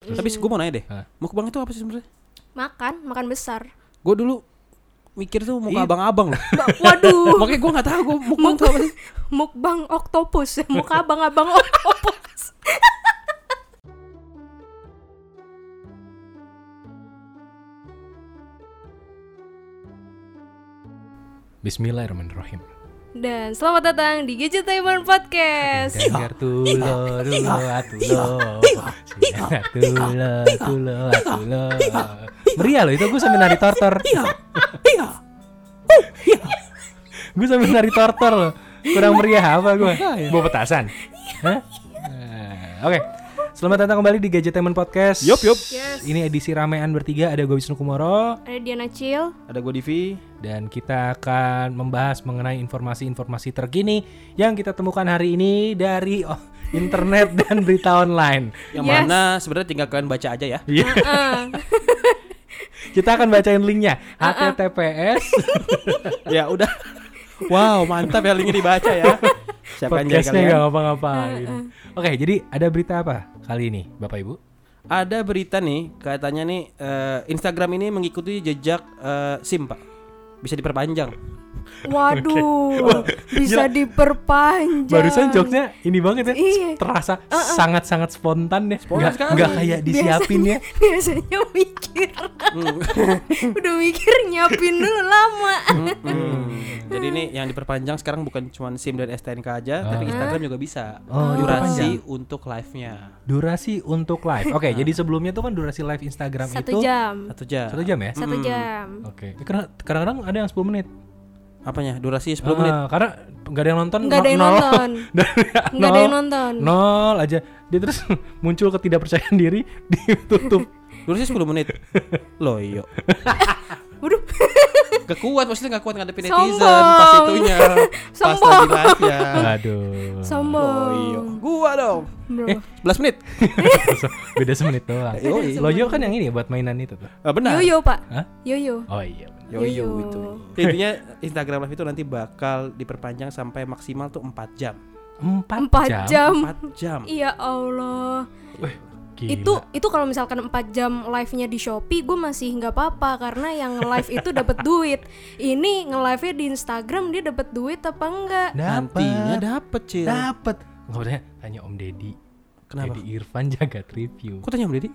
Tapi gue mau nanya deh, Hah? mukbang itu apa sih sebenarnya? Makan, makan besar. Gue dulu mikir tuh muka Iya. abang-abang loh. Waduh, Makanya gue nggak tahu gue mukbang tuh apa sih. mukbang oktopus. Muka abang-abang oktopus. Bismillahirrahmanirrahim. Dan selamat datang di Gadgetainment Podcast. Dengar tulo tulo atulo. Dengar tulo tulo atulo. Meriah loh itu gue sambil nari tortor. Gue sambil nari tortor loh. Kurang meriah apa gue? Bawa petasan. Hah? Eh, Oke. Selamat datang kembali di Gadgetainment Podcast. Yup, yup. Yes. Ini edisi ramean bertiga ada gue Wisnu Kumoro Ada Diana Cil. Ada gue Divi. dan kita akan membahas mengenai informasi-informasi terkini yang kita temukan hari ini dari oh, internet dan berita online. Yang Yes. mana sebenarnya tinggal kalian baca aja ya. Iya. Kita akan bacain linknya https ya udah. Wow, mantap ya linknya dibaca ya. Siapkan podcastnya kalian. nggak ngapa-ngapain. Oke, jadi ada berita apa kali ini, Bapak Ibu? Ada berita nih, katanya nih eh, Instagram ini mengikuti jejak eh, SIM, Pak. Bisa diperpanjang. Waduh, bisa Gila. diperpanjang. Barusan jokesnya ini banget ya, Iya. terasa sangat-sangat spontan ya, Spontan nggak kayak disiapin ya. Biasanya mikir. Udah mikir nyiapin dulu lama. Hmm. Jadi ini yang diperpanjang sekarang bukan cuma SIM dan STNK aja, tapi Instagram juga bisa. Oh, durasi untuk live-nya Durasi untuk live. Oke, jadi sebelumnya tuh kan durasi live Instagram Satu itu jam. satu jam. satu jam ya. Satu jam. Oke. Karena kadang-kadang ada yang 10 menit. Apanya? Durasi 10 menit. Ah, karena nggak ada yang nonton. Nggak ada yang nol. nonton. Nggak ada yang nonton. Nol aja. Dia terus muncul ketidakpercayaan diri ditutup. Durasi 10 menit. Loh, iya. Waduh, Gak kuat, maksudnya gak kuat ngadepin Sombong. netizen pas itunya. Pas Sombong. lagi live ya. Aduh. Oh sombong. iya. Gua dong. Bro. Eh. 11 menit. Beda semenit doang. Loyo kan yang ini ya buat mainan itu tuh. Ah, benar. Yoyo, Pak. Hah? Yoyo. Oh iya. Bener. Yo yo Yoyo. itu. Intinya Instagram live itu nanti bakal diperpanjang sampai maksimal tuh 4 jam. Empat, Empat jam. jam. 4 jam. Iya Allah. Gila. Itu itu kalau misalkan 4 jam live-nya di Shopee, gue masih nggak apa-apa karena yang live itu dapat duit. Ini nge-live-nya di Instagram dia dapat duit apa enggak? Nantinya dapat. dapet, Cil. Dapat. Nggak tanya, tanya Om Deddy. Kenapa? Deddy Irfan jaga review. Kok tanya Om Deddy?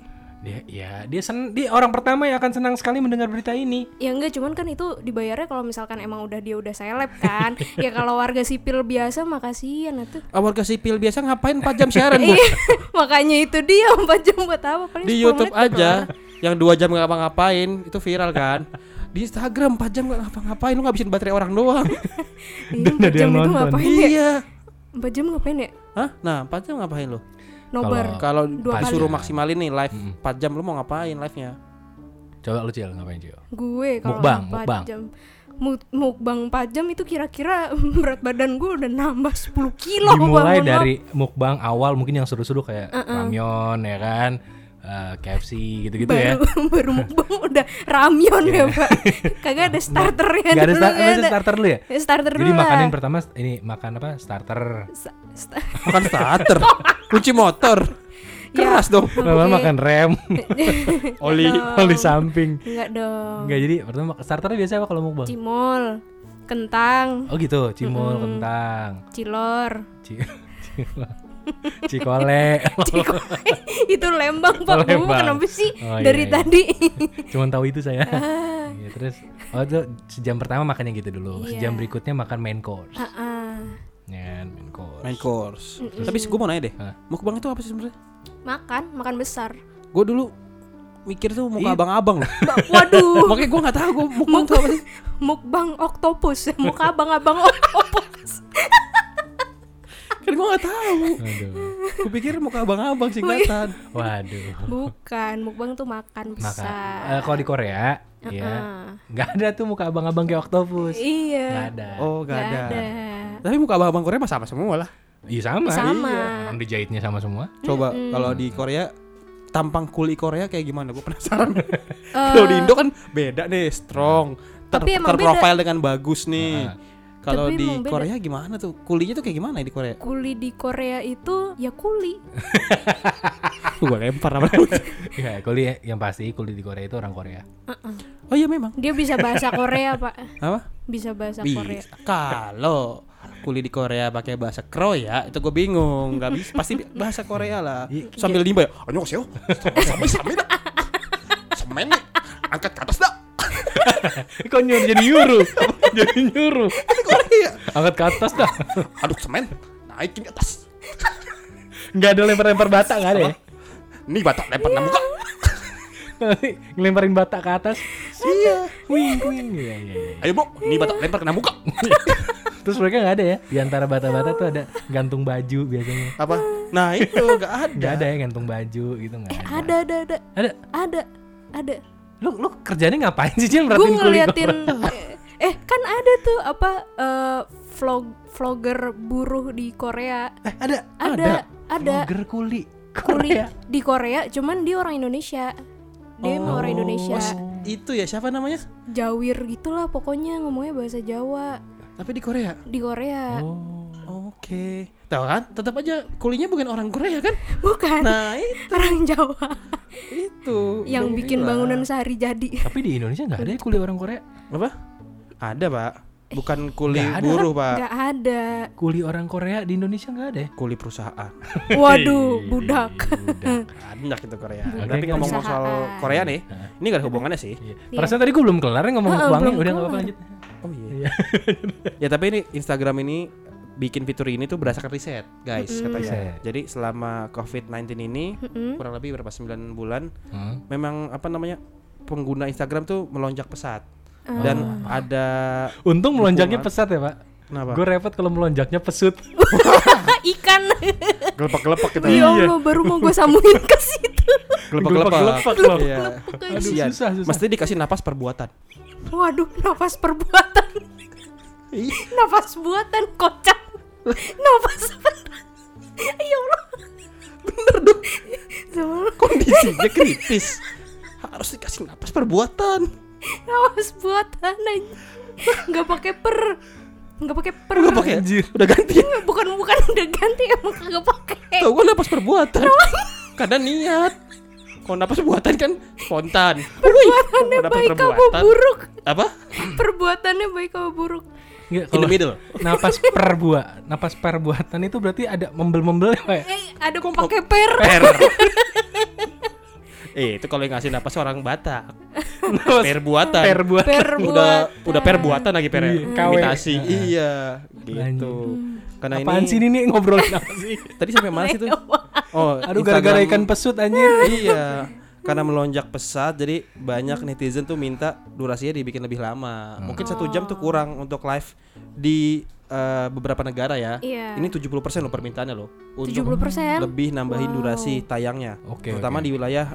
Dia ya dia sen dia orang pertama yang akan senang sekali mendengar berita ini. Ya enggak, cuman kan itu dibayarnya kalau misalkan emang udah dia udah seleb kan. ya kalau warga sipil biasa mah kasihan atuh. Ah, warga sipil biasa ngapain 4 jam siaran, Bu? Iya, makanya itu dia 4 jam buat apa? Paling Di 10 YouTube menit aja yang 2 jam gak ngapa-ngapain, itu viral kan. Di Instagram 4 jam gak ngapa-ngapain, lu ngabisin baterai orang doang. Iya, Dan 4 ada jam yang itu nonton. ngapain ya? iya. 4 jam ngapain ya? Hah? Nah, 4 jam ngapain lu? Nobar. Kalau Dua disuruh kali. maksimalin nih live Mm. 4 jam lu mau ngapain live-nya? Coba lu Cil ngapain Cil? Gue kalau Mukbang, 4 mukbang. jam Mu- mukbang 4 jam itu kira-kira berat badan gue udah nambah 10 kilo Dimulai Bang. Dari mukbang awal mungkin yang seru-seru kayak ramyeon ya kan, eh, KFC gitu-gitu baru, ya. baru mukbang udah ramyon ya pak kagak ada starternya Gak ada, dulu, sta- nggak ada starter dulu ya? Ya, starter Jadi dulu lah. makanin pertama ini makan apa? Starter. Sta- sta- Makan starter, kunci motor. Ya, Keras dong. Lama makan rem, oli, oli samping. Enggak dong Enggak jadi pertama starternya biasa apa kalau mukbang? cimol kentang Oh gitu, cimol, kentang, cilor ci cikole. itu lembang pak Oh, Kamu Lembang. kenapa sih Oh, iya, dari iya. tadi Cuman tahu itu saya. Ah. Iya, terus oh itu sejam pertama makannya gitu dulu. Iya. Sejam berikutnya makan main course. Ah, ah. Ya, main course. Main course. Tapi gue mau nanya deh, Hah? mukbang itu apa sih sebenarnya? makan makan besar Gue dulu mikir tuh muka Iya. abang-abang loh. Waduh Makanya gue nggak tahu gue mukbang tuh apa sih. mukbang oktopus muka abang-abang oktopus Kan gue nggak tahu. Aduh. Gue pikir muka abang-abang singkatan. Waduh. bukan mukbang tuh makan Maka besar eh, kalau di Korea ya Ah. nggak ada tuh muka abang-abang kayak oktopus. Nggak iya ada. Oh, gak Nggak ada. Tapi muka abang-abang Korea mah sama semua lah. Iya sama. Sama. Iya. Orang dijahitnya sama semua. Coba kalau di Korea tampang kuli Korea kayak gimana? Gue penasaran. Eh, Kalau di Indo kan beda nih, strong. Ter Tapi emang terprofile dengan bagus nih. Nah. Kalau Tapi di beda. Korea gimana tuh? Kulinya tuh kayak gimana ya di Korea? kuli di Korea itu ya kuli. Gue lempar apa Ya, kuliah yang pasti kuliah di Korea itu orang Korea. oh iya memang. Dia bisa bahasa Korea, Pak. apa? Bisa bahasa Korea. kalau kuliah di Korea pakai bahasa Kroya itu gue bingung. Nggak bisa. Pasti bahasa Korea lah. Sambil nimba ya. Annyeonghaseyo. Sampai sampai dah. Semen angkat ke atas dah Kok nyuruh jadi nyuruh? jadi nyuruh. Korea Angkat ke atas dah. aduk semen naikin ke atas Enggak ada lempar-lempar bata enggak ada ya? nih batak lempar ke muka Ngelemparin bata ke atas. iya Wing wing. Iya iya iya. ayo bu nih batak lempar kena muka Terus mereka nggak ada ya? Di antara bata-bata tuh ada gantung baju biasanya. apa nah itu nggak ada Nggak ada ya gantung baju gitu nggak ada. Ada, ada, ada. Ada. Ada. Ada. Lu lu kerjanya ngapain sih Cil Gue merhatiin kulit ngeliatin eh kan ada tuh apa eh, vlog vlogger buruh di Korea. Eh, ada. Ada, ada. Vlogger kuli. Kuli Korea. di Korea, cuman dia orang Indonesia. Dia emang orang Indonesia. itu ya siapa namanya Jawir gitulah pokoknya ngomongnya bahasa Jawa tapi di Korea di Korea. Oh. oke tahu kan tetap aja kulinya bukan orang Korea kan Bukan nah itu orang Jawa itu yang bikin bilang. bangunan sehari jadi. Tapi di Indonesia nggak ada ya kuliah orang Korea. apa ada pak bukan kuli Nggak ada, buruh pak Nggak ada. Kuliah orang Korea di Indonesia nggak ada ya? kuli perusahaan Waduh, budak. Budak. banyak itu Korea Oke, tapi ngomong soal. Korea nih ini gak ada hubungannya sih Iya. Perasaan tadi gue belum kelar ya ngomong uangnya, udah nggak apa-apa lanjut. oh iya ya tapi ini Instagram ini bikin fitur ini tuh berdasarkan riset guys katanya Riset. jadi selama COVID-19 ini Mm-mm. kurang lebih berapa 9 bulan Hmm. memang apa namanya pengguna Instagram tuh melonjak pesat Ah. dan ada Untung melonjaknya pesat ya pak. kenapa Gue repot kalau melonjaknya pesut. Ikan. gelepak-gelepak gitu ya Allah, baru mau gue sambungin ke situ. loh. Iya. Aduh Kasian. susah susah. mesti dikasih napas perbuatan Waduh, nafas perbuatan. Iya. Nafas buatan kocak. Nafas Ya Allah. bener dong kondisinya kritis harus dikasih napas perbuatan nafas buatan aja. Enggak pakai per. Enggak pakai per. Gak pakai Anjir. udah ganti ya Bukan bukan udah ganti emang kagak pakai. tau gue napas perbuatan kadang niat kalau napas perbuatan kan spontan Perbuatannya baik apa buruk? apa Perbuatannya baik apa buruk? Nggak, in the kalau middle napas perbuat, napas perbuatan itu berarti ada membel-membel ya pak. ya? Eh, ada pakai per. per eh itu kalau yang ngasih napas orang Batak Napas perbuatan perbuatan. Perbuatan. udah udah perbuatan lagi per Iya, KW. imitasi iya gitu karena Apaan ini sih ini nih ngobrolin apa sih? tadi sampai mana sih tuh oh Aduh gara-gara ikan pesut anjir. iya karena melonjak pesat jadi banyak netizen tuh minta durasinya dibikin lebih lama mungkin satu jam tuh kurang untuk live di eh, beberapa negara ya Iya. ini 70% loh permintaannya loh untuk 70%? lebih nambahin Wow. durasi tayangnya Oke, terutama oke. di wilayah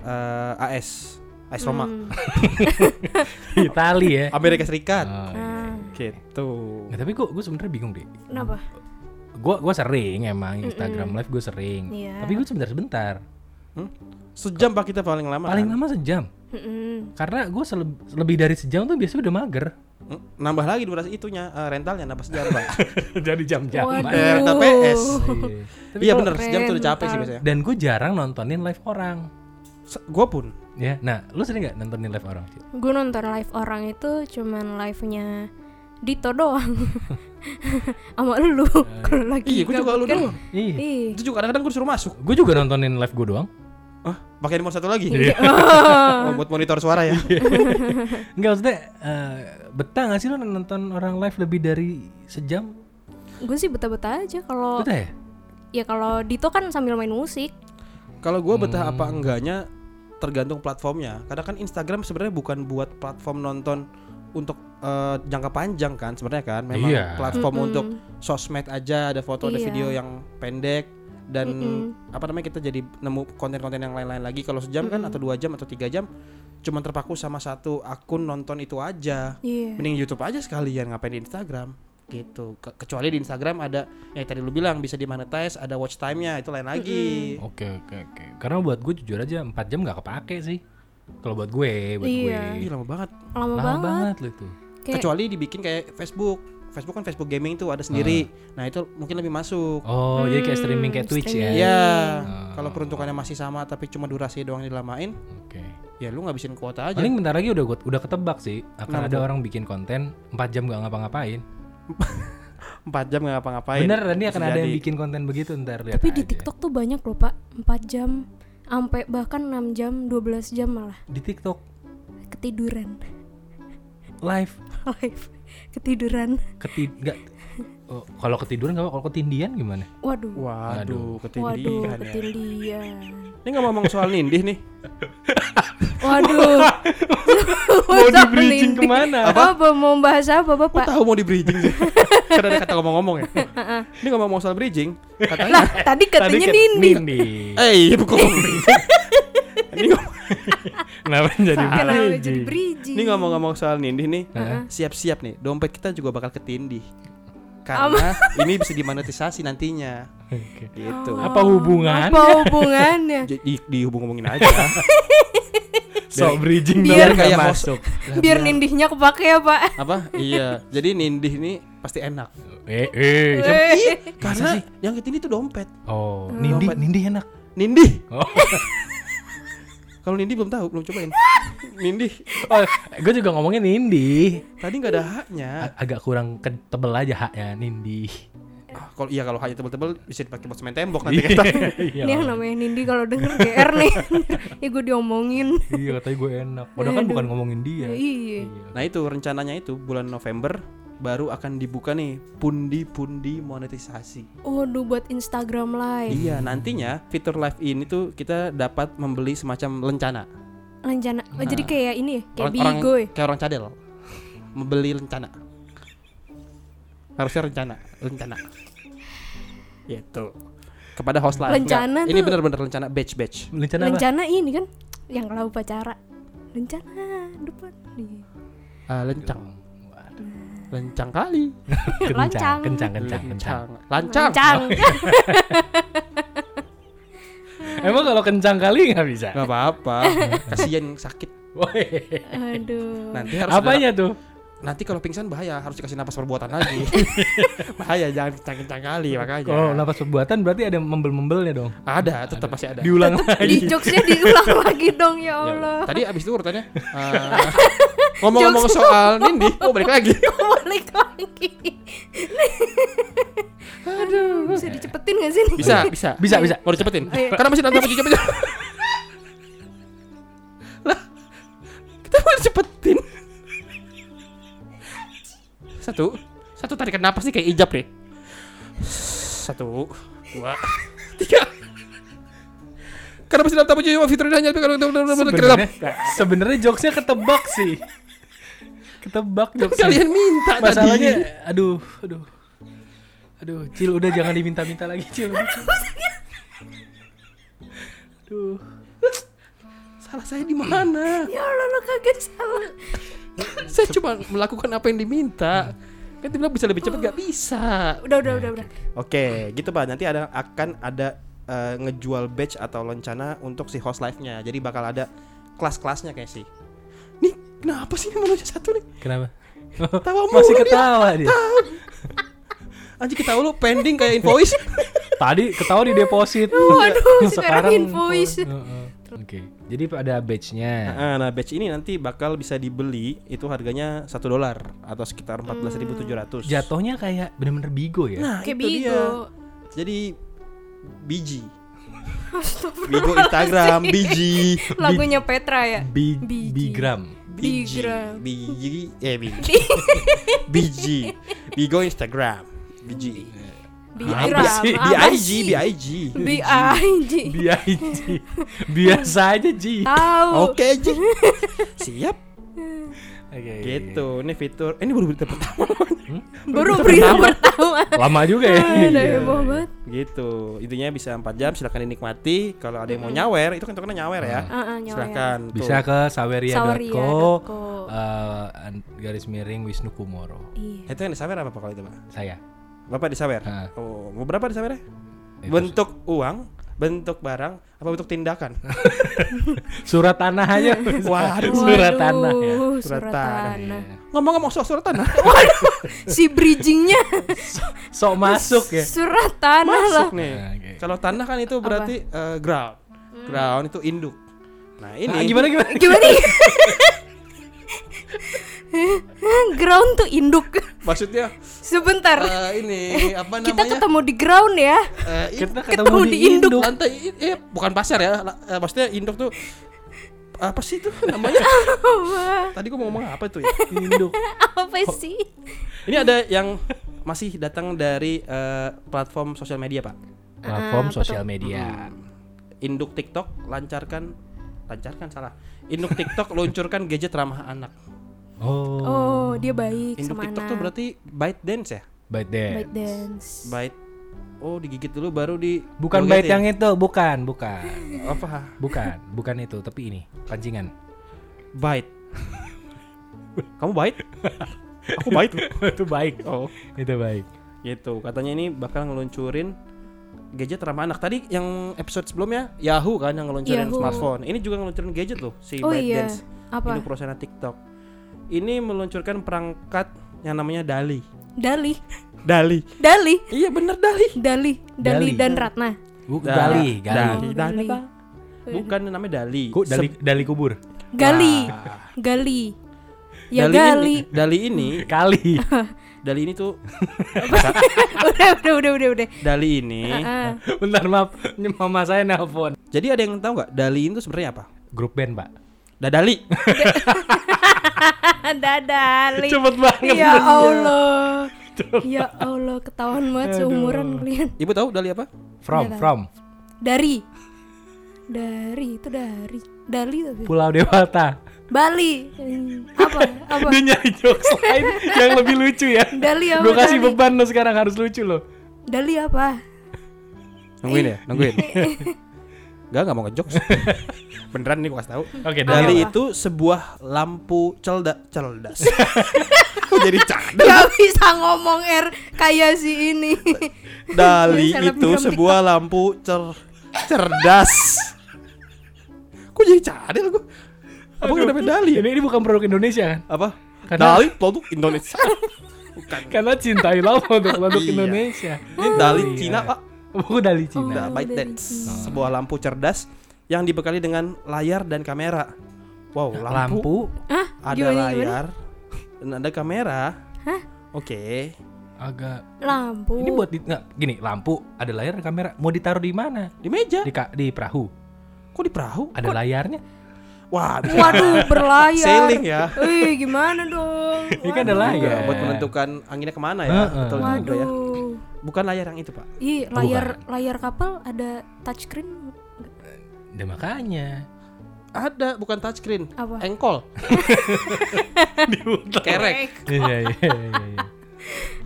eh, AS AS Roma Hmm. Itali ya. Amerika Serikat Oh, iya. Ah, gitu Nggak, tapi gue gue sebenarnya bingung deh. kenapa? Gue gue sering emang Instagram live gue sering. Iya. Tapi gue sebentar-sebentar. Hmm? sejam pak kita paling lama Paling kan? lama sejam. Mm-mm. Karena gue lebih dari sejam tuh biasanya udah mager. Hmm, nambah lagi durasi itunya eh, rentalnya nambah sejam pak Jadi jam-jam. Eh, rental PS Tapi iya kalau- bener sejam tuh udah capek sih biasanya Dan gue jarang nontonin live orang. gue pun Ya, nah, lu sering nggak nontonin live orang? Gue nonton live orang itu cuman live-nya Dito doang. Sama lu kalau lagi. iya gue juga lu kan. doang Iya. Ih. itu juga kadang-kadang gue disuruh masuk Gue juga nontonin live gue doang. Pakai remote satu lagi Iya. oh, buat monitor suara ya Enggak maksudnya eh, betah gak sih lu nonton orang live lebih dari sejam? Gue sih betah-betah aja kalau Betah ya? ya kalau Dito kan sambil main musik. Kalau gue betah Hmm. apa enggaknya tergantung platformnya. Karena kan Instagram sebenarnya bukan buat platform nonton untuk eh, jangka panjang kan sebenarnya kan. Memang Iya. platform Mm-mm. untuk sosmed aja ada foto ada Iya. video yang pendek dan Mm-mm. apa namanya kita jadi nemu konten-konten yang lain-lain lagi. Kalau sejam kan Mm-mm. atau dua jam atau tiga jam cuman terpaku sama satu akun nonton itu aja. Iya. Mending YouTube aja sekalian ngapain di Instagram gitu. Ke- kecuali di Instagram ada yang tadi lu bilang bisa dimonetize, ada watch time-nya itu lain lagi. Oke oke oke. Karena buat gue jujur aja 4 jam gak kepake sih. Kalau buat gue, buat Iya. Ih, gue. lama banget. Lama, Lama banget. banget loh itu. Kayak Kecuali dibikin kayak Facebook Facebook kan Facebook gaming tuh ada sendiri. Nah, itu mungkin lebih masuk. Oh, jadi kayak streaming kayak Hmm, Twitch ya. streaming. Iya. Oh. Kalau peruntukannya masih sama tapi cuma durasi doang dilamain, Oke. ya lu ngabisin kuota aja. Paling bentar lagi udah gua- udah ketebak sih akan Kenapa ada orang bikin konten 4 jam gak ngapa-ngapain. 4 jam nggak ngapa-ngapain. Bener, ini Bisa akan ada yang bikin konten begitu ntar lihat Tapi di aja. TikTok tuh banyak loh pak 4 jam sampai bahkan 6 jam 12 jam malah di TikTok ketiduran live live ketiduran ketid nggak oh, kalau ketiduran nggak apa kalau ketindian gimana waduh Waduh, waduh ketindihan ya. ketindian Ini nggak ngomong soal nindih nih. waduh mau di bridging ke mana apa? mau bahas apa Kok bapak tahu mau di bridging sih? Karena ada kata ngomong-ngomong ya. Ini ngomong soal bridging, katanya. lah tadi katanya kan Nindi Nindi Eh, iya bukan. Ini ngomong, kenapa jadi kenapa jadi bridging ini ngomong-ngomong soal nindih nih. Heeh. Siap-siap nih, dompet kita juga bakal ketindih. Karena ini bisa dimonetisasi nantinya. Oke. Gitu. apa hubungan apa hubungannya Jadi dihubung-hubungin aja. so bridging biar nggak kayak masuk biar nindihnya kepake ya pak Apa? Iya. Jadi nindih ini pasti enak. eh eh Eh, Karena yang ketindih itu dompet. oh Nindi Dompet. Nindi enak Nindih. oh, Kalau Nindih belum tahu, belum cobain. Nindih oh gue juga ngomongin Nindi. Tadi nggak ada haknya. A- agak kurang ke- tebel aja haknya Nindi. Ah, kalau iya kalau haknya tebel-tebel bisa dipakai buat semen tembok nanti kita. Iya. ini yang namanya Nindi kalau denger GR nih. Ya gue diomongin. Iya katanya gue enak. Padahal kan bukan ngomongin dia. Iya. Nah itu rencananya itu bulan November baru akan dibuka nih pundi-pundi monetisasi. Waduh buat Instagram live Iya nantinya fitur live ini tuh kita dapat membeli semacam lencana. Rencana oh, jadi kayak ini ya Kayak orang, Bigo ya kayak orang cadel membeli lencana. Harusnya rencana, lencana. Gitu. Kepada host live. Lencana Enggak, Ini tuh- bener-bener lencana batch batch. Lencana apa? Rencana ini kan Yang kalau upacara Rencana depan Iya. Ah, lencang, lencang kali. kencang, Lancang. kencang, kencang, kencang. Lancang. Lancang Emang kalau kencang kali nggak bisa? Gak apa-apa. Kasihan sakit. Woi. Aduh Nanti harus Apanya tuh? nanti kalau pingsan bahaya harus dikasih napas perbuatan lagi bahaya jangan kencang-kencang kali makanya Kalau napas perbuatan berarti ada membel-membelnya dong. ada tetap masih ada Diulang Di lagi. jokesnya diulang lagi dong ya Ya, Allah tadi abis itu urutannya eh, ngomong-ngomong soal Nindi oh balik lagi? Balik lagi. Aduh. Bisa dicepetin gak sih? Bisa bisa. Bisa, bisa. mau dicepetin? Karena masih nonton cepet cepet lah kita mau dicepetin. Satu. Satu tarikan napas nih kayak ijab nih satu dua tiga. Karena masih dalam tamu jiwa fitur ini hanya kalau Sebenarnya sebenarnya jokesnya ketebak sih. Ketebak jokesnya. kalian minta Masalahnya tadi aduh, aduh. Aduh, Cil udah jangan diminta-minta lagi, Cil. Aduh. salah saya di mana Ya Allah lo kagak salah saya cuma melakukan apa yang diminta kan dia bilang bisa lebih cepat gak bisa Udah udah udah udah Oke, gitu pak. Nanti ada akan ada eh, ngejual badge atau lencana untuk si host live-nya. Jadi bakal ada kelas-kelasnya kayak sih. Kenapa sih ini manusia satu nih? Kenapa? Tawa mulu Masih dia. ketawa dia. Anjir ketawa lu pending kayak invoice. Tadi ketawa di deposit. Waduh sekarang invoice Heeh. Oke. Jadi ada badge-nya. Nah, nah, badge ini nanti bakal bisa dibeli itu harganya satu dolar atau sekitar 14.700. Jatuhnya kayak bener-bener bigo ya. Nah, Kayak itu dia. Bigo Jadi biji. Bigo Instagram, biji. Lagunya Petra ya Bi Biji. bigram. Biji, biji, eh biji, biji, bigo Instagram, biji, Bigram sih? Apa big, sih? big, B.I.G BIG. Biasa aja, Ji. Tahu. Oke Ji, siap, Oke. gitu. Ini fitur, eh, ini baru berita pertama, Baru berita pertama Lama juga ya. Udah Iya. banget gitu. Intinya bisa 4 jam, silakan dinikmati. Kalau ada yang mau nyawer, itu kan tokennya nyawer ya, Ah, ah, nyawer. silakan. tuh. Bisa ke saweria.co eh, an- garis miring Wisnu Kumoro. Iya Itu yang disawer apa pak kalau itu pak? Saya. Bapak disawer? Ah. Oh, mau berapa disawernya? Bentuk uang, bentuk barang apa bentuk tindakan? Surat tanah aja. Waduh. surat tanah ya. Surat surat tanah. tanah. Ngomong-ngomong soal surat tanah, Si bridgingnya Sok masuk ya. surat tanah lah. masuk nih. Oke. Kalau tanah kan itu berarti eh, ground. Ground itu induk. Nah, ini Ah, gimana gimana? Gimana? ground tuh induk. Maksudnya Sebentar. eh, ini apa Kita namanya? ketemu di ground ya. I- Kita Ketemu di induk. lantai eh bukan pasar ya. Eh, maksudnya induk tuh apa sih itu namanya? Tadi gua mau ngomong apa tuh ya? Induk. Apa sih? Ini ada yang masih datang dari eh, platform sosial media, Pak. Platform apa sosial media. Induk TikTok lancarkan lancarkan salah. Induk TikTok luncurkan gadget ramah anak. Oh. Oh, dia baik Induk sama TikTok anak. tuh berarti bite dance ya? Bite dance. Bite dance. Bite. Oh, digigit dulu baru di Bukan bite yang itu, bukan, bukan. apa? Bukan, bukan itu, tapi ini pancingan. Bite. Kamu bite? Aku bite. itu baik. Oh, Itu baik. gitu. Katanya ini bakal ngeluncurin gadget ramah anak. Tadi yang episode sebelumnya Yahoo kan yang ngeluncurin Yahoo. smartphone. Ini juga ngeluncurin gadget loh si Oh iya. ByteDance. Apa? Induk perusahaan TikTok. Ini meluncurkan perangkat yang namanya Dali. Dali. Dali. Dali. Iya bener Dali. Dali. Dali, Dali. dan Ratna. Bu, Da- gali, gali. Dali. Dali. Bukan namanya Dali. Ku, dali, dali kubur. Gali. Wah. Gali. Ya Dali gali. Ini, Dali ini, Kali. Dali ini tuh, udah, udah, udah, udah, udah. Dali ini. Ah, Bentar maaf, ini mama saya nelpon. Jadi ada yang tahu nggak Dali itu sebenarnya apa? Grup band, Pak. Dadali. Dadali. Cepet banget. Ya Allah. Ya Allah, ketahuan banget seumuran kalian. Ibu tahu Dali apa? From, Iya, from Dari. Dari itu dari. Dali tapi. Pulau Dewata. Bali. Apa? Apa? Dia nyari jokes lain yang lebih lucu ya. Dali apa? Gue kasih Dali? beban lo sekarang harus lucu lo. Dali apa? Nungguin ya, nungguin. Gak, gak mau ngejokes. Beneran nih gua kasih tahu. Oke, Dali Dali. itu sebuah lampu celda celdas. Kok jadi cadel? Gak bisa ngomong R kayak si ini. Dali itu sebuah lampu cer cerdas. Kok jadi cadel gua? Apa Aduh. namanya Dali? ya? Ini, ini bukan produk Indonesia kan? Apa? Karena- Dali produk Indonesia. Bukan. Karena cintailah produk produk Iya. Indonesia. Ini Dali iya. Cina, Pak. Oh, Dali Cina. Oh, Byte dari Dance, Cina. sebuah lampu cerdas yang dibekali dengan layar dan kamera. Wow, lampu, Lampu. Hah? ada Gimana, gimana? layar dan ada kamera. Hah? Oke. agak Lampu. ini buat di, nggak gini lampu ada layar dan kamera mau ditaruh di mana Di meja. di ka- di perahu Kok di perahu? ada layarnya Wah, Waduh, berlayar. Sailing ya. Wih, gimana dong? Ini kan ada Waduh. layar. Juga buat menentukan anginnya ke mana ya. Heeh. Betul juga ya. Waduh. Bukan layar yang itu, Pak. Ih, layar layar kapal ada touchscreen dan makanya Ada, bukan touchscreen. Apa? Engkol. Kerek. iya iya iya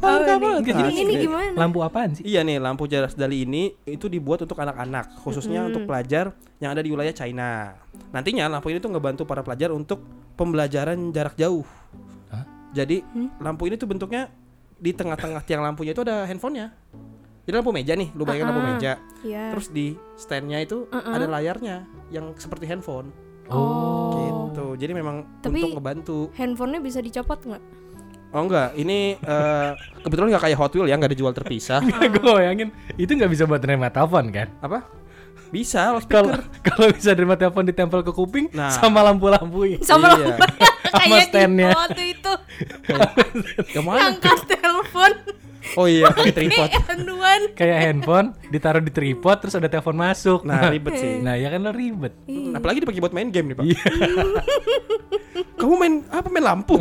Oh, Enggak, ini, ini, gimana? lampu apaan sih Iya nih, lampu cerdas Dali ini itu dibuat untuk anak-anak, khususnya untuk pelajar yang ada di wilayah China. Nantinya lampu ini tuh ngebantu para pelajar untuk pembelajaran jarak jauh. Hah? Jadi lampu ini tuh bentuknya di tengah-tengah tiang lampunya itu ada handphonenya. Jadi lampu meja nih, lu bayangin lampu Ah, meja. Iya. Terus di standnya itu Uh-uh. ada layarnya yang seperti handphone. Oh. Gitu. Jadi memang Tapi- untuk ngebantu. Handphonenya bisa dicopot nggak? Oh enggak, ini eh, kebetulan nggak kayak Hot Wheels ya, nggak dijual terpisah. gue bayangin itu nggak bisa buat nerima telepon kan Apa? Bisa, kalau kalau bisa nerima telepon ditempel ke kuping Nah. sama lampu-lampu Sama Iya. lampu Sama kayak standnya. gitu waktu itu Yang mana? angkat telepon Oh iya, pakai tripod. Kayak handphone ditaruh di tripod terus ada telepon masuk Nah, ribet sih. nah ya kan lo ribet Hmm, Apalagi dipakai buat main game nih, Pak. Iya. Kamu main apa main lampu?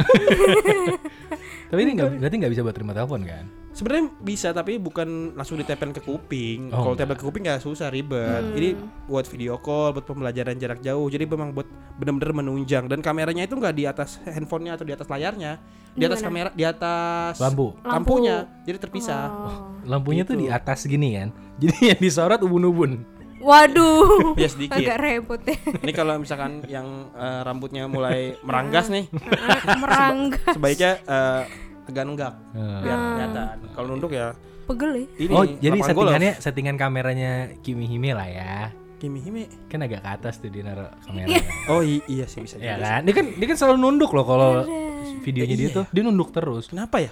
Tapi ini nggak berarti nggak bisa buat terima telepon kan Sebenarnya bisa tapi bukan langsung ditempel ke kuping. Oh, Kalau tempel ke kuping nggak susah ribet. Ini buat video call, buat pembelajaran jarak jauh. Jadi memang buat bener-bener menunjang dan kameranya itu nggak di atas handphonenya atau di atas layarnya, di atas kamera, di atas Lampu. lampunya. Jadi terpisah. Oh. lampunya tuh Gitu. di atas gini kan jadi yang disorot ubun-ubun Waduh. Ya sedikit. Agak repot ya. Ini kalau misalkan yang eh, rambutnya mulai meranggas nih, Merangga. sebaiknya eh, agak nenggak Eh, biar kelihatan. Kalau nunduk ya Pegel ya. Ini oh, jadi settingannya golf. settingan kameranya Kimi Hime lah ya. Kimi Hime. Kan agak ke atas tuh dia naruh kameranya. Oh i- iya sih bisa. ya juga kan? Dia kan dia kan selalu nunduk loh kalau videonya dia Iya. tuh. Dia nunduk terus. Kenapa ya?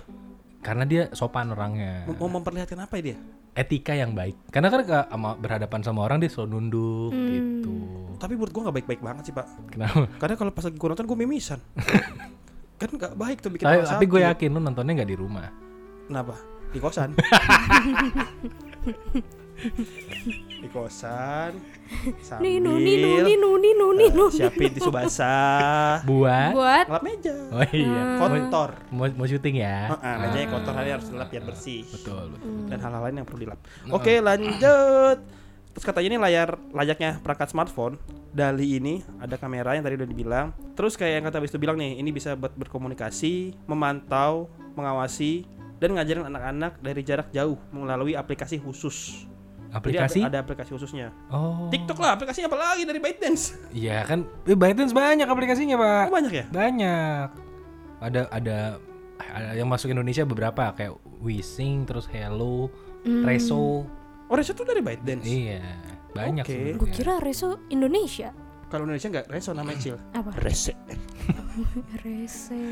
karena dia sopan orangnya. Mau mau memperlihatkan apa ya dia? Etika yang baik. Karena kan sama berhadapan sama orang dia selalu nunduk Hmm. gitu. Tapi menurut gua nggak baik-baik banget sih pak. Kenapa? Karena kalau pas lagi gua nonton gua mimisan. kan nggak baik tuh bikin Tapi, tapi gue yakin lu nontonnya nggak di rumah. Kenapa? Di kosan. di kosan. Sambil Ninu ninu ninu ninu eh, ninu. siapin tisu basah. Buat Buat Ngelap meja. Oh iya. Kotor. Mau mau syuting ya? Ah, mejanya kotor hari harus dilap biar bersih. Betul, betul. dan hal-hal lain yang perlu dilap. Oke, lanjut. Terus katanya ini layar layaknya perangkat smartphone. Dali ini ada kamera yang tadi udah dibilang. Terus kayak yang kata Wistu bilang nih, ini bisa buat berkomunikasi, memantau, mengawasi dan ngajarin anak-anak dari jarak jauh melalui aplikasi khusus. Jadi Aplikasi? ada, ada aplikasi khususnya. Oh. TikTok lah, aplikasinya apa lagi dari ByteDance? Iya kan, eh, ByteDance banyak aplikasinya pak. Oh, banyak ya? Banyak. Ada ada ada yang masuk Indonesia beberapa kayak Wishing, terus Hello, Reso. Oh, Reso tuh dari ByteDance. Iya, banyak Oke. sebenarnya. gue kira Reso Indonesia. Kalau Indonesia nggak Reso namanya Cil. Apa? Rese. Rese.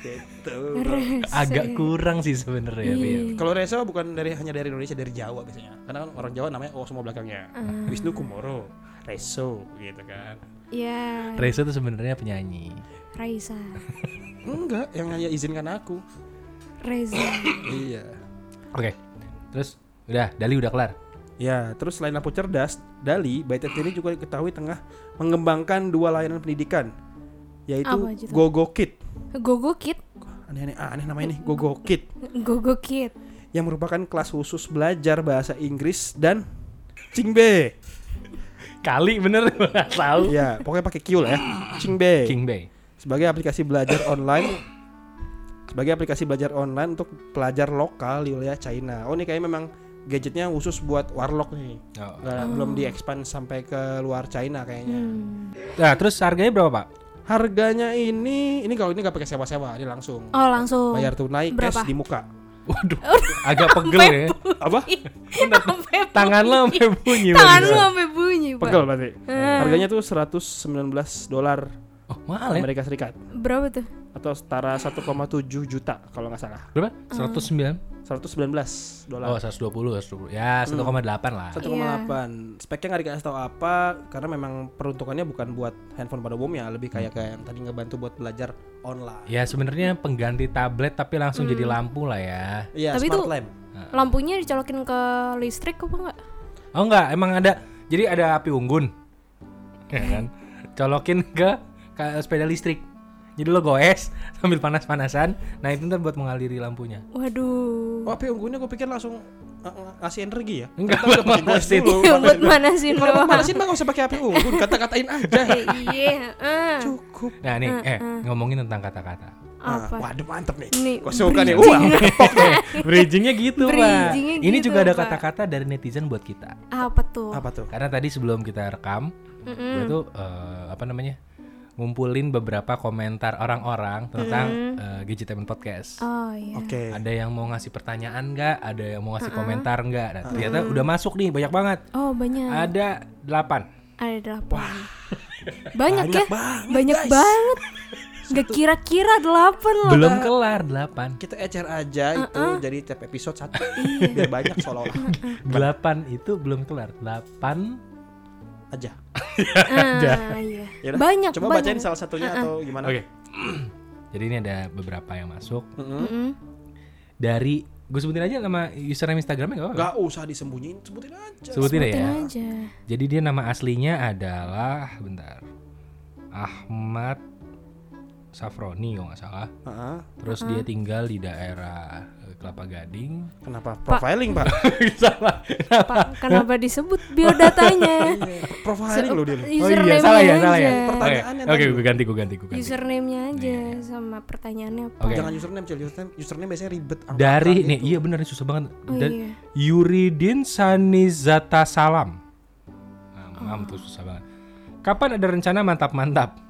Gitu. Rese. Agak kurang sih sebenarnya. Iya. Kalau Reso bukan dari hanya dari Indonesia, dari Jawa biasanya. Karena kan orang Jawa namanya oh semua belakangnya. Wisnu Kumoro, Reso gitu kan. Ya, Reso tuh sebenarnya penyanyi. Raisa. Enggak, yang hanya izinkan aku. Reza. iya. Oke. Terus udah, Dali udah kelar. Ya, terus selain lampu cerdas, Dali, ByteDance ini juga diketahui tengah mengembangkan dua layanan pendidikan, yaitu? GoGo Kid. Gogo Kid. Aneh-aneh, ah, aneh namanya nih, GoGo Kid, Gogo Kid. yang merupakan kelas khusus belajar bahasa Inggris dan Cingbe. Kali bener nggak tahu. Ya, pokoknya pakai Q lah ya. Cingbe. King Bay. sebagai aplikasi belajar online sebagai aplikasi belajar online untuk pelajar lokal di wilayah China. Oh ini kayaknya memang gadgetnya khusus buat warlock nih. Oh. Nggak- belum di-expand sampai ke luar China kayaknya. Hmm. Nah, terus harganya berapa, Pak? Harganya ini ini kalau ini nggak pakai sewa-sewa, ini langsung Oh langsung. bayar tunai Berapa? cash di muka. Waduh, agak pegel ya. Apa? Tangan lo sampai bunyi. tangan lu sampai bunyi, Pak. Pegel berarti. Eh. Harganya tuh 119 dolar Oh, mahal ya? Amerika Serikat Berapa tuh? Atau setara 1,7 juta kalau nggak salah. Berapa? 109? 119 dolar. Oh, 120, 120. Ya, 1,8 lah. 1,8 Speknya nggak dikasih tahu apa Karena memang peruntukannya bukan buat handphone pada umumnya Lebih kayak kayak yang tadi ngebantu buat belajar online Ya, sebenarnya pengganti tablet tapi langsung jadi lampu lah ya. Iya Tapi smart tuh- lamp Lampunya dicolokin ke listrik apa enggak? Oh enggak, emang ada. Jadi ada api unggun. Ya kan? Colokin ke, ke sepeda listrik. Jadi lo goes sambil panas-panasan. Nah, itu ntar buat mengaliri lampunya. Waduh. Oh api unggunnya gue pikir langsung uh, uh, ngasih energi ya Enggak, Kan buat manasin. dulu, buat manasin. manasin Kalau mau doang. manasin mah gak usah pakai api unggun Kata-katain aja Iya, ah. Cukup Nah, nih, eh ngomongin tentang kata-kata. Ah, Apa? Waduh mantep nih Nih, Gue suka nih. Wah Bridgingnya gitu, Pak. Bridgingnya Ini gitu, juga ada kata-kata dari netizen buat kita. Apa tuh? Apa tuh? Karena tadi sebelum kita rekam, gue tuh eh, apa namanya? Ngumpulin beberapa komentar orang-orang tentang eh, Gadgetainment Podcast. Oh iya. Oke Ada yang mau ngasih pertanyaan nggak? Ada yang mau ngasih komentar nggak? Nah, ternyata udah masuk nih banyak banget. Oh banyak. Ada delapan. Ada delapan. Banyak, ya? banget, Banyak guys. banget. Gak kira-kira delapan loh. Belum kelar delapan. Kita ecer aja itu jadi tiap episode satu Biar banyak seolah-olah Delapan itu belum kelar. Delapan. Aja Ah, iya. Yaudah, Banyak. Coba banyak. bacain salah satunya atau gimana Oke. Jadi ini ada beberapa yang masuk Mm-mm. Mm-mm. dari gue sebutin aja nama username Instagramnya nggak apa-apa. Gak usah disembunyiin, sebutin aja. Sebutin, Sebutin ya. aja. Jadi dia nama aslinya adalah bentar. Ahmad Safroni kalau nggak salah. Heeh. Terus dia tinggal di daerah Kelapa Gading. Kenapa? Profiling, Pak. salah. Pak, kenapa disebut biodatanya? Profiling loh dia. Oh iya, salah ya, salah ya. aja. Oke, Pertanyaannya Oke, tadi. gue ganti, gue ganti, gue ganti. Username-nya aja sama pertanyaannya apa? Oke. Jangan username, Cil. Username, username biasanya ribet. Dari nih, iya bener ini susah banget. Oh Dan iya. Yuridin Sanizata Salam. Nah, mam tuh susah banget. Kapan ada rencana mantap-mantap?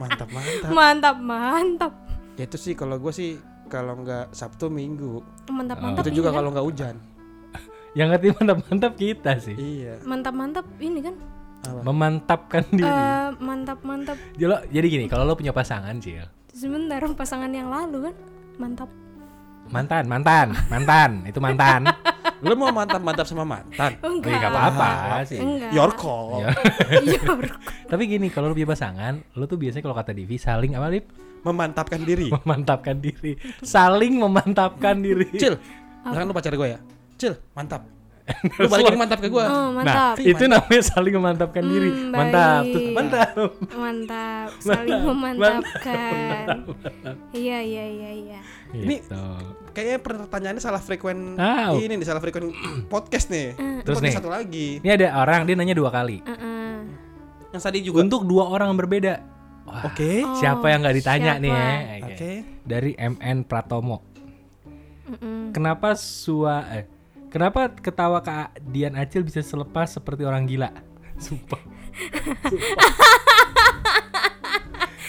Mantap, mantap. Mantap, mantap. Ya itu sih kalau gue sih kalau nggak Sabtu Minggu. Mantap-mantap Itu juga kan? kalau nggak hujan. Yang ngerti mantap-mantap kita sih. Iya. Mantap-mantap ini kan? Apa? Memantapkan diri. Eh, mantap-mantap. Jadi lo- jadi gini, kalau lo punya pasangan sih, Sebentar pasangan yang lalu kan? Mantap. mantan, mantan, mantan, itu mantan. Lu mau mantap-mantap sama mantan? Oh, Enggak. iya, nggak apa-apa sih. Enggak. Your call. Ya. Iya, Tapi gini, kalau lo punya pasangan, lo tuh biasanya kalau kata Divi saling apa Lip? Memantapkan diri. Memantapkan diri. Saling memantapkan diri. Cil, misalkan lu pacar gue ya. Cil, mantap. Lu balikin mantap ke gue. Oh, Nah, mantap. itu namanya saling memantapkan diri. Hmm, Mantap, baik. tuh, mantap. Mantap. Saling memantapkan. Iya, iya, iya, iya. Ini- Gitu. Kayaknya pertanyaannya salah frekuen Tahu. ini nih, salah frekuen podcast nih. Terus Podcast nih. satu lagi. Ini ada orang dia nanya dua kali. Heeh. Yang tadi juga. Untuk dua orang yang berbeda. Wah, Oke. Oh, siapa yang nggak ditanya nih ya? siapa? Oke. Dari MN Pratomo. Mm-mm. Kenapa sua eh kenapa ketawa Kak Dian Acil bisa selepas seperti orang gila? Sumpah.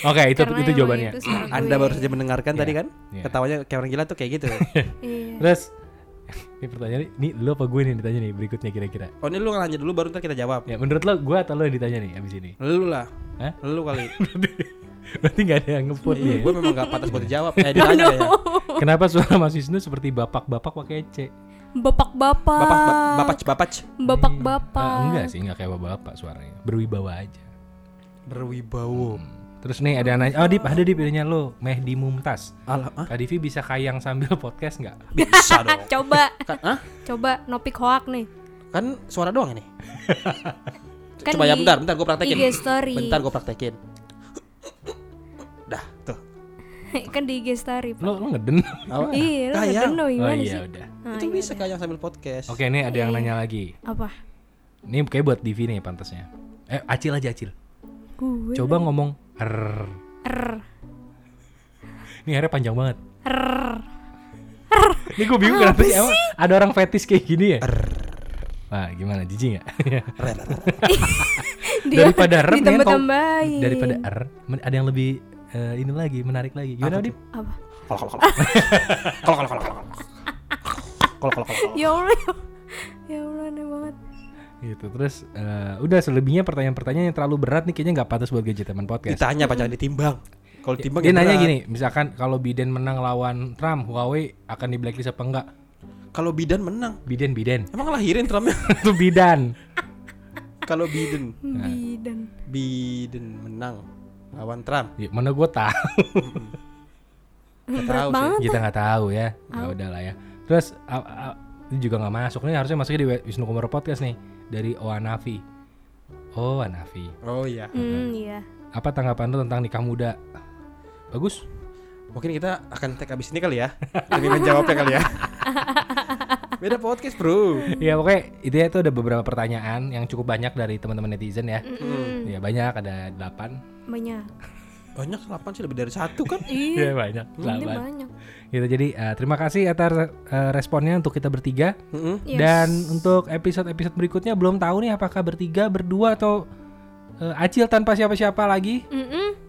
Oke, itu Karena itu jawabannya. itu. Anda baru saja mendengarkan Iya, tadi kan? iya. Ketawanya kayak orang gila tuh kayak gitu. Iya. Terus ini pertanyaan ini lu apa gue nih ditanya nih berikutnya kira-kira. Oh ini lu nanya dulu baru ntar kita jawab. Ya menurut lo gue atau lo yang ditanya nih abis ini? Lu lah. Hah? Lu kali. Berarti nggak ada yang ngeput Iya, nih. gue memang gak pantas buat dijawab. Eh ditanya ya. Kenapa suara Mas Wisnu seperti bapak-bapak pakai C? Bapak-bapak. Bapak bapak bapak Bapak-bapak. Ah, enggak sih, enggak kayak bapak-bapak suaranya. Berwibawa aja. berwibawa. Terus nih ada yang nanya, oh Dip, ada Dip idenya lo, Mehdi Mumtaz. Alah, ah? Kak Divi bisa kayang sambil podcast nggak? Bisa dong. Coba, Kan, ah? coba nopik hoak nih. Kan suara doang ini. Kan Coba ya bentar, bentar gue praktekin. IG story. Bentar gue praktekin. kan di IG story. Pak. Lo lo ngeden. Apa? Iya, lo Kayang. nggak Oh gimana iya sih? udah. Nah, Itu iya bisa kayak sambil podcast. Oke, ini ada yang Iya. nanya lagi. Apa? Ini kayak buat Divi nih pantasnya. Eh, Acil aja Acil. Gue. Coba ngomong er. R. Ini akhirnya panjang banget. R. Ini gue bingung kenapa sih emang ada orang fetis kayak gini ya? Wah, gimana jijik nggak? Dia daripada er, mendingan ditambah-tambahin. daripada er, men- ada yang lebih eh, ini lagi menarik lagi. Gimana Apa Dip? apa? Kalau kalau kalau. Kalau kalau kalau kalau. Kalau kalau kalau. Ya Allah. ya- Ya Allah aneh banget. Gitu. Terus eh, udah selebihnya pertanyaan-pertanyaan yang terlalu berat nih kayaknya nggak pantas buat gadget teman podcast. Ditanya apa jangan ditimbang. Kalau timbang Dia ya nanya berat. gini, misalkan kalau Biden menang lawan Trump, Huawei akan di blacklist apa enggak? Kalau Bidan menang, Biden, Biden. emang lahirin Trumpnya? Itu Bidan. Kalau Biden, Nah. Bidan. Biden menang lawan Trump. Ya, mana gue tahu. Gak Berat tahu sih. Kita nggak tahu ya. Ya udah lah ya. Terus a- a- ini juga nggak masuk nih harusnya masuknya di Wisnu Kumoro podcast nih dari Oanavi. Oh, Anavi. Oh iya. Hmm, iya. Apa tanggapan lu tentang nikah muda? Bagus. Mungkin kita akan tag abis ini kali ya. Demi menjawabnya kali ya. Beda podcast, Bro. ya pokoknya itu ya itu ada beberapa pertanyaan yang cukup banyak dari teman-teman netizen ya. Mm-mm. Ya banyak ada 8 Banyak. Banyak 8 sih lebih dari satu kan? Iya. Iya banyak. Ini 8. banyak. Gitu jadi eh, terima kasih atas eh, responnya untuk kita bertiga. Mm-mm. Yes. Dan untuk episode-episode berikutnya belum tahu nih apakah bertiga, berdua atau eh, acil tanpa siapa-siapa lagi. Mm-mm.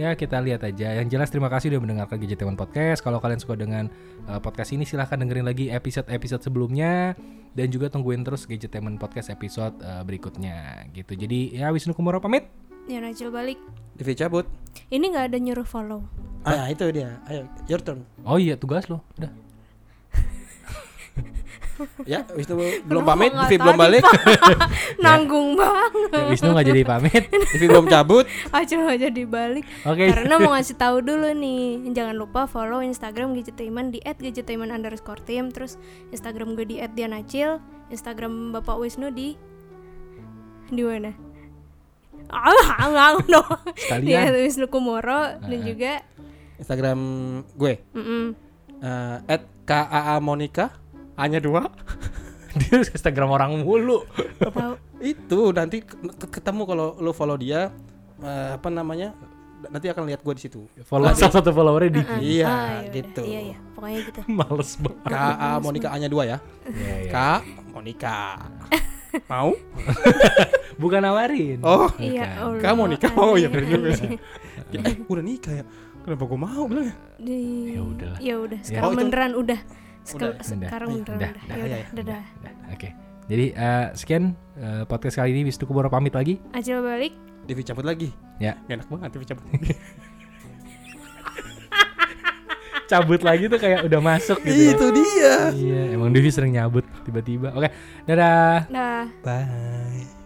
Ya kita lihat aja. Yang jelas terima kasih udah mendengarkan Gadgeteman Podcast. Kalau kalian suka dengan eh, podcast ini silahkan dengerin lagi episode-episode sebelumnya dan juga tungguin terus Gadgeteman Podcast episode eh, berikutnya gitu. Jadi ya Wisnu Kumoro pamit. Ya Rachel balik. Divi cabut. Ini nggak ada nyuruh follow. Ah, itu dia. Ayo, your turn. Oh iya tugas lo. Udah. Ya, Wisnu belum pamit, Divi belum balik, Nanggung banget. Ya, Wisnu nggak jadi pamit. Divi belum cabut. Acil nggak jadi balik. Oke. Karena mau ngasih tahu dulu nih, jangan lupa follow Instagram Gadgetaiman di @gadgetaiman underscore team, terus Instagram gue di @dianacil, Instagram Bapak Wisnu di di mana? Ah, nggak dong. Di Sekalian. Wisnu Kumoro dan Heeh. juga Instagram gue mm-mm. eh, at KAA Monica hanya dua Dia Instagram orang mulu. tahu itu nanti ke- ketemu kalau lo follow dia eh, apa namanya nanti akan lihat gue di situ Follow salah satu followernya di. Iya, Ah, yaudah. gitu. Iya iya, pokoknya gitu. Males banget. KAA Monica hanya dua ya Iya, iya. K Monica mau Bukan nawarin. oh Iya, Allah. kamu nikah mau ya juga eh udah nikah ya Kenapa gue mau bilang ya? Di... Ya udahlah. Ya udah, sekarang Oh, itu- beneran udah. Udah. sekarang Udah. Udah. udah. Udah. Ya udah, Ya, ya. dadah. Oke. Jadi eh, sekian eh, podcast kali ini Wisnu Kuboro pamit lagi. Acil balik. Devi cabut lagi. Ya. Gak enak banget Devi cabut. Cabut lagi tuh kayak udah masuk gitu. ya. Itu dia. Iya, emang Devi sering nyabut tiba-tiba. Oke, dadah. Dah. Bye.